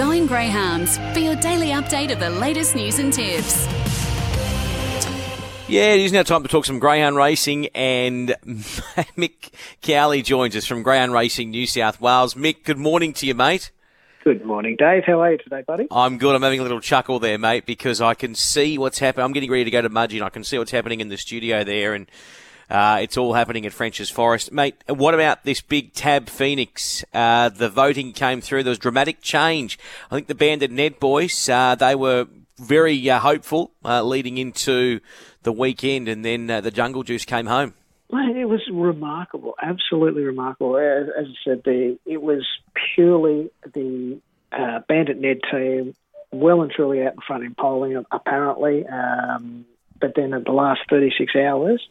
Going Greyhounds for your daily update of the latest news and tips. Yeah, it is now time to talk some greyhound racing, and Mick Cowley joins us from Greyhound Racing New South Wales. Mick, good morning to you, mate. Good morning, Dave. How are you today, buddy? I'm good. I'm having a little chuckle there, mate, because I can see what's happening. I'm getting ready to go to Mudgee, and I can see what's happening in the studio there, and uh, it's all happening at French's Forest. Mate, what about this big Tab Phoenix? Uh, the voting came through. There was dramatic change. I think the Bandit Ned boys, uh, they were very uh, hopeful uh, leading into the weekend, and then uh, the Jungle Juice came home. Mate, it was remarkable, absolutely remarkable. As, as I said, the, it was purely the Bandit Ned team, well and truly out in front in polling, apparently. Um, but then at the last 36 hours,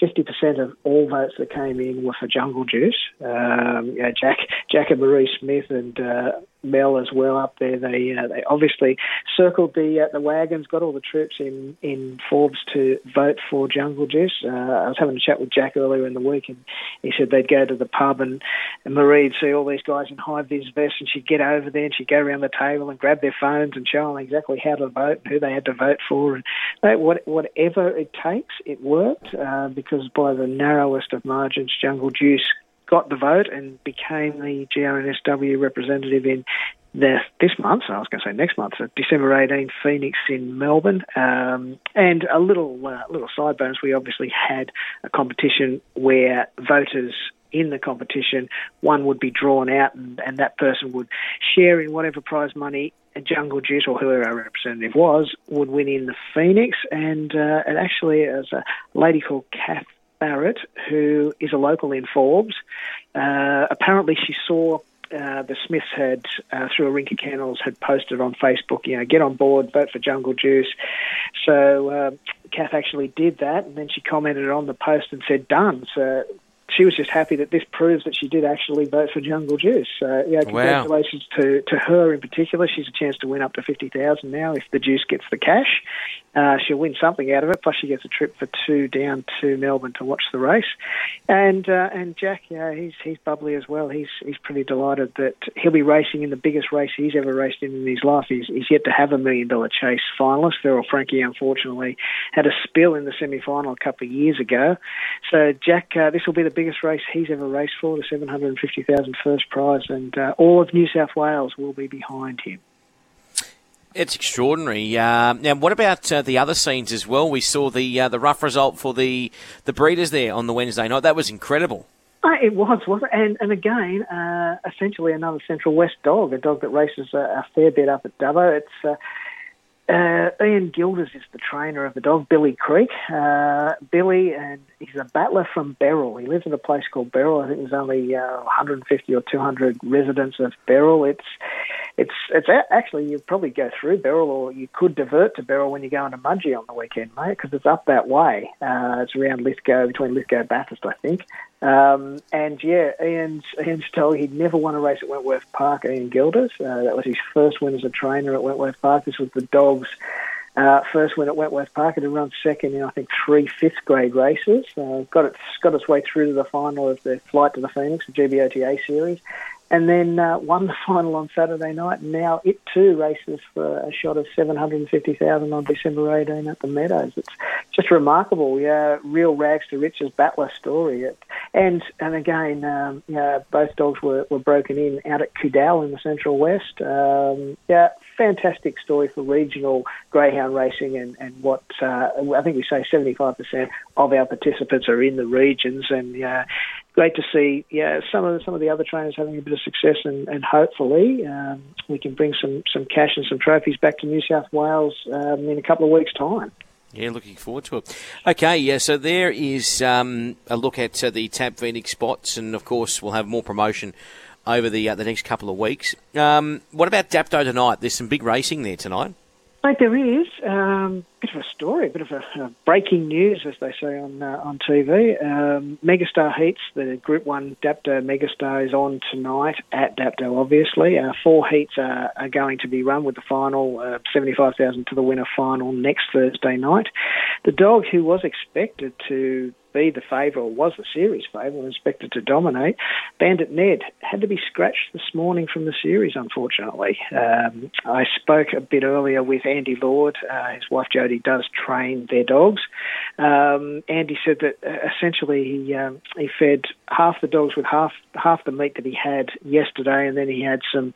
50% of all votes that came in were for Jungle Juice. Um, you know, Jack, Jack and Marie Smith and uh, Mel as well up there. They uh, they obviously circled the uh, the wagons, got all the troops in in Forbes to vote for Jungle Juice. Uh, I was having a chat with Jack earlier in the week, and he said they'd go to the pub and, and Marie'd see all these guys in high vis vests, and she'd get over there and she'd go around the table and grab their phones and show them exactly how to vote and who they had to vote for, and uh, what, whatever it takes, it worked uh, because by the narrowest of margins, Jungle Juice got the vote and became the GRNSW representative in the, this month, I was going to say next month, so December 18, Phoenix in Melbourne. Um, and a little uh, little side bonus, we obviously had a competition where voters in the competition, one would be drawn out and, and that person would share in whatever prize money a Jungle Juice or whoever our representative was would win in the Phoenix. And uh, it actually is a lady called Kath Barrett, who is a local in Forbes. Uh, apparently, she saw uh, the Smiths had, uh, through a rink of kennels, had posted on Facebook, you know, get on board, vote for Jungle Juice. So uh, Kath actually did that, and then she commented on the post and said, done. So she was just happy that this proves that she did actually vote for Jungle Juice. So yeah, congratulations wow. to, to her in particular. She's a chance to win up to fifty thousand now if the Juice gets the cash. Uh, she'll win something out of it. Plus, she gets a trip for two down to Melbourne to watch the race. And uh, and Jack, yeah, he's he's bubbly as well. He's he's pretty delighted that he'll be racing in the biggest race he's ever raced in in his life. He's, he's yet to have a million dollar chase finalist. Feral Frankie, unfortunately, had a spill in the semi final a couple of years ago. So Jack, uh, this will be the biggest race he's ever raced for, the seven hundred and fifty thousand first prize, and uh, all of New South Wales will be behind him. It's extraordinary. Uh, now, what about uh, the other scenes as well? We saw the uh, the rough result for the the breeders there on the Wednesday night. That was incredible. Uh, it was, was it? And, and again, uh, essentially another Central West dog, a dog that races a, a fair bit up at Dubbo. It's uh, Ian Gilders is the trainer of the dog, Billy Creek. Uh, Billy, and he's a battler from Beryl. He lives in a place called Beryl. I think there's only uh, 150 or 200 residents of Beryl. It's it's it's actually you probably go through Beryl, or you could divert to Beryl when you go into Mudgee on the weekend, mate, because it's up that way. Uh, it's around Lithgow, between Lithgow and Bathurst, I think. Um, and yeah, Ian's Ian's told he'd never won a race at Wentworth Park. Ian Gilders, uh, that was his first win as a trainer at Wentworth Park. This was the dogs. Uh, first win at Wentworth Park, it had run second in I think three fifth grade races. Uh, got it, got its way through to the final of the Flight to the Phoenix, the GBOTA series, and then uh, won the final on Saturday night. Now it too races for a shot of 750,000 on December 18 at the Meadows. It's just remarkable. Yeah, real rags to riches battler story. It, and and again, um, yeah, both dogs were, were broken in out at Kudal in the Central West. Um, yeah, fantastic story for regional greyhound racing and, and what uh, I think we say 75% of our participants are in the regions and uh, great to see yeah, some of the, some of the other trainers having a bit of success and, and hopefully um, we can bring some, some cash and some trophies back to New South Wales um, in a couple of weeks' time. Yeah, looking forward to it. Okay, yeah, so there is um, a look at uh, the Tab Phoenix spots, and of course, we'll have more promotion over the uh, the next couple of weeks. Um, what about Dapto tonight? There's some big racing there tonight. Mate, there is. Bit of a story, a bit of a, a breaking news, as they say on uh, on TV. Um, Megastar Heats, the Group One Dapto Megastar is on tonight at Dapto. Obviously, uh, four heats are, are, going to be run with the final uh, seventy-five thousand to the winner final next Thursday night. The dog who was expected to be the favourite, was the series favourite, and expected to dominate. Bandit Ned had to be scratched this morning from the series, unfortunately. Um, I spoke a bit earlier with Andy Lord. Uh, his wife Jodie does train their dogs. Um, Andy said that uh, essentially he um, he fed half the dogs with half half the meat that he had yesterday, and then he had some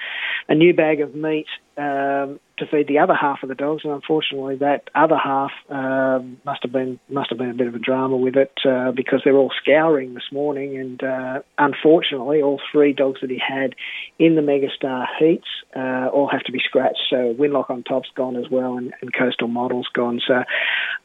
a new bag of meat um, to feed the other half of the dogs, and unfortunately, that other half um, must have been must have been a bit of a drama with it uh, because they're all scouring this morning, and uh, unfortunately, all three dogs that he had in the Megastar heats uh, all have to be scratched. So Winlock on top's gone as well, and, and Coastal Model's gone. So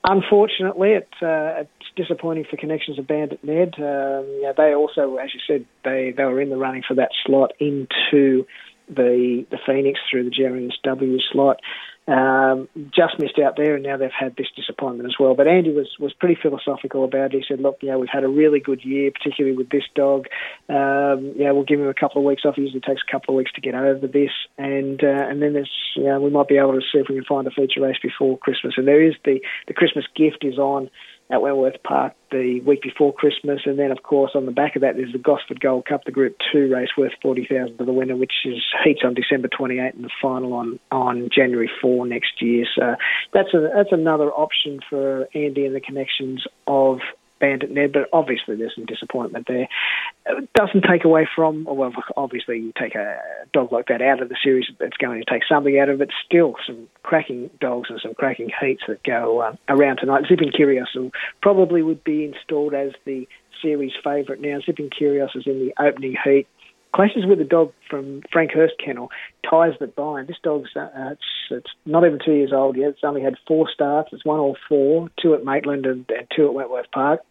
unfortunately, it, uh, it's disappointing for connections of Bandit Ned. Um, yeah, they also, as you said, they they were in the running for that slot into the the Phoenix through the GRNSW slot. Um, just missed out there, and now they've had this disappointment as well. But Andy was was pretty philosophical about it. He said, "Look, you know, we've had a really good year, particularly with this dog. Um, yeah, we'll give him a couple of weeks off. It usually takes a couple of weeks to get over this, and uh, and then there's, you know, we might be able to see if we can find a feature race before Christmas. And there is the the Christmas gift is on." At Wentworth Park the week before Christmas, and then of course on the back of that there's the Gosford Gold Cup, the Group Two race worth forty thousand to the winner, which is heats on December 28 and the final on on January 4 next year. So that's a that's another option for Andy and the connections of Bandit Ned, but obviously there's some disappointment there. It doesn't take away from, well, obviously you take a dog like that out of the series, it's going to take something out of it. Still, some cracking dogs and some cracking heats that go uh, around tonight. Zipping Curios probably would be installed as the series favourite now. Zipping Curios is in the opening heat clashes with a dog from Frank Hurst Kennel, ties that bind. This dog's uh, it's, it's not even two years old yet. It's only had four starts. It's won all four, two at Maitland and, and two at Wentworth Park.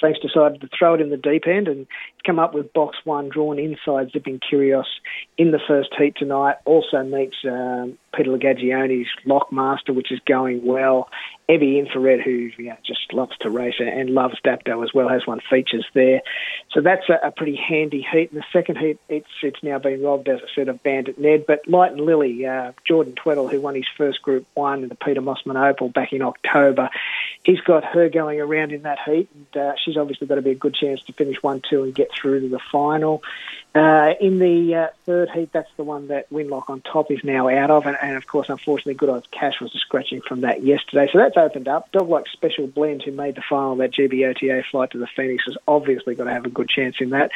Frank's decided to throw it in the deep end and come up with box one drawn inside Zipping Curios in the first heat tonight. Also meets um, Peter Lagagioni's Lockmaster, which is going well. Evie Infrared, who just loves to race and loves Dapto as well, has one features there. So that's a, a, pretty handy heat. In the second heat, it's it's now been robbed, as I said, of Bandit Ned. But Light and Lily, uh, Jordan Tweddle, who won his first Group 1 in the Peter Mosman Opal back in October, he's got her going around in that heat. And uh, she's obviously got to be a good chance to finish 1-2 and get through to the final. Uh, in the uh, third heat, that's the one that Winlock on top is now out of, and, and of course, unfortunately, Good Odds Cash was scratching from that yesterday. So that's opened up. Dog like Special Blend, who made the final of that GBOTA flight to the Phoenix, has obviously got to have a good chance in that.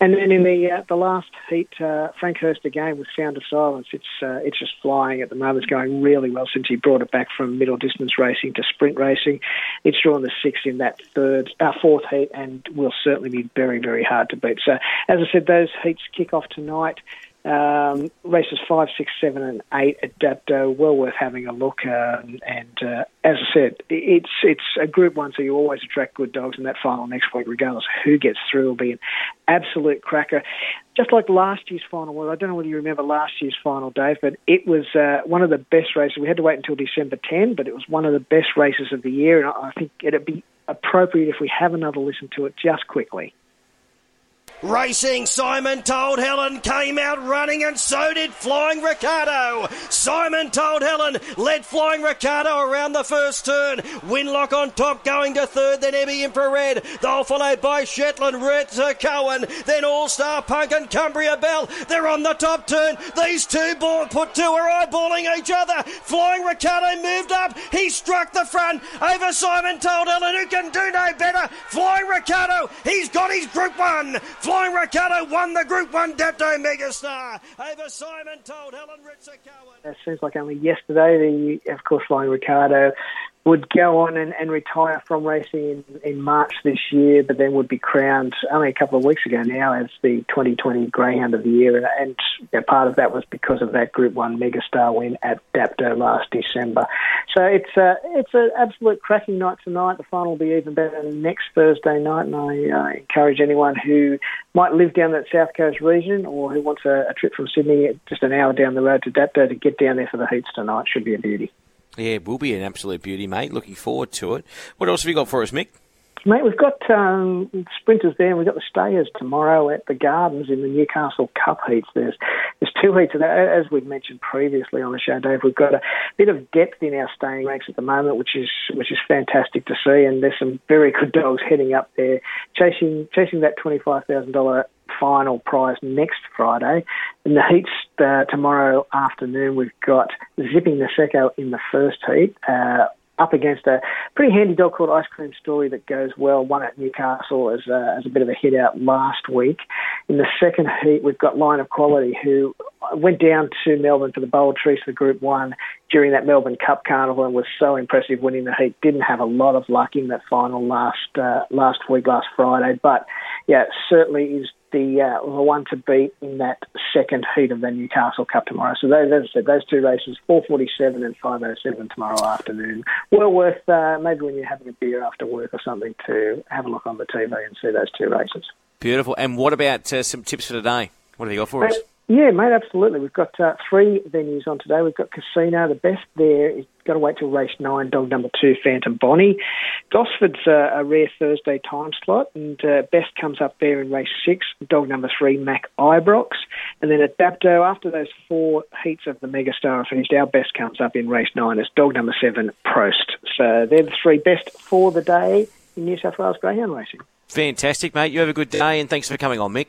And then in the uh, the last heat, uh, Frank Hurst again with Sound of Silence. It's uh, it's just flying at the moment. It's going really well since he brought it back from middle distance racing to sprint racing. It's drawn the sixth in that third, uh, fourth heat, and will certainly be very very hard to beat. So as I said, those heats kick off tonight. Um, races five, six, seven, and eight at Dapto, well worth having a look. Um, and uh, as I said, it's it's a Group One, so you always attract good dogs. And that final next week, regardless who gets through, will be an absolute cracker. Just like last year's final well, I don't know whether you remember last year's final, Dave, but it was uh, one of the best races. We had to wait until December 10, but it was one of the best races of the year. And I think it'd be appropriate if we have another listen to it just quickly. Racing, Simon Told Helen came out running, and so did Flying Ricardo. Simon Told Helen led Flying Ricardo around the first turn. Winlock on top, going to third, then Ebby Infrared. They'll followed by Shetland, Ritzer Cohen, then All Star Punk and Cumbria Bell. They're on the top turn. These two ball, put two are eyeballing each other. Flying Ricardo moved up. He struck the front over Simon Told Helen, who can do no better. Flying Ricardo, he's got his group one. Flying Ricardo won the Group 1 Dapto Megastar over Simon Told Helen Ritzer Cohen. It seems like only yesterday, the, of course, Flying Ricardo would go on and, and retire from racing in, in March this year, but then would be crowned only a couple of weeks ago now as the 2020 Greyhound of the Year. And, and part of that was because of that Group 1 Megastar win at Dapto last December. So it's a, it's an absolute cracking night tonight. The final will be even better next Thursday night, and I uh, encourage anyone who might live down that South Coast region or who wants a, a trip from Sydney just an hour down the road to Dapto to get down there for the heats tonight. Should be a beauty. Yeah, will be an absolute beauty, mate. Looking forward to it. What else have you got for us, Mick? Mate, we've got um, sprinters there, and we've got the stayers tomorrow at the Gardens in the Newcastle Cup heats. There's there's two heats, and as we've mentioned previously on the show, Dave, we've got a bit of depth in our staying ranks at the moment, which is which is fantastic to see. And there's some very good dogs heading up there, chasing chasing that twenty five thousand dollar final prize next Friday. In the heats uh, tomorrow afternoon, we've got Zipping Niseko in the first heat. Uh, up against a pretty handy dog called Ice Cream Story that goes well. Won at Newcastle as a, as a bit of a hit out last week. In the second heat, we've got Line of Quality, who went down to Melbourne for the Bold Trease for Group 1 during that Melbourne Cup Carnival and was so impressive winning the heat. Didn't have a lot of luck in that final last uh, last week, last Friday, but yeah, certainly is the uh, the one to beat in that second heat of the Newcastle Cup tomorrow. So those, as I said, those two races, 4:47 and 5:07 tomorrow afternoon. Well worth uh, maybe when you're having a beer after work or something to have a look on the TV and see those two races. Beautiful. And what about uh, some tips for today? What have you got for us? Yeah, mate, absolutely. We've got uh, three venues on today. We've got Casino. The best there is got to wait till race nine, dog number two, Phantom Bonnie. Gosford's uh, a rare Thursday time slot, and uh, best comes up there in race six, dog number three, Mac Ibrox. And then at Dapto, after those four heats of the Megastar are finished, our best comes up in race nine as dog number seven, Prost. So they're the three best for the day in New South Wales Greyhound racing. Fantastic, mate. You have a good day, and thanks for coming on, Mick.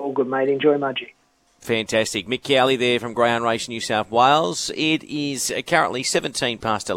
All good, mate. Enjoy Mudgee. Fantastic. Mick Cowley there from Greyhound Race New South Wales. It is currently 17 past 11.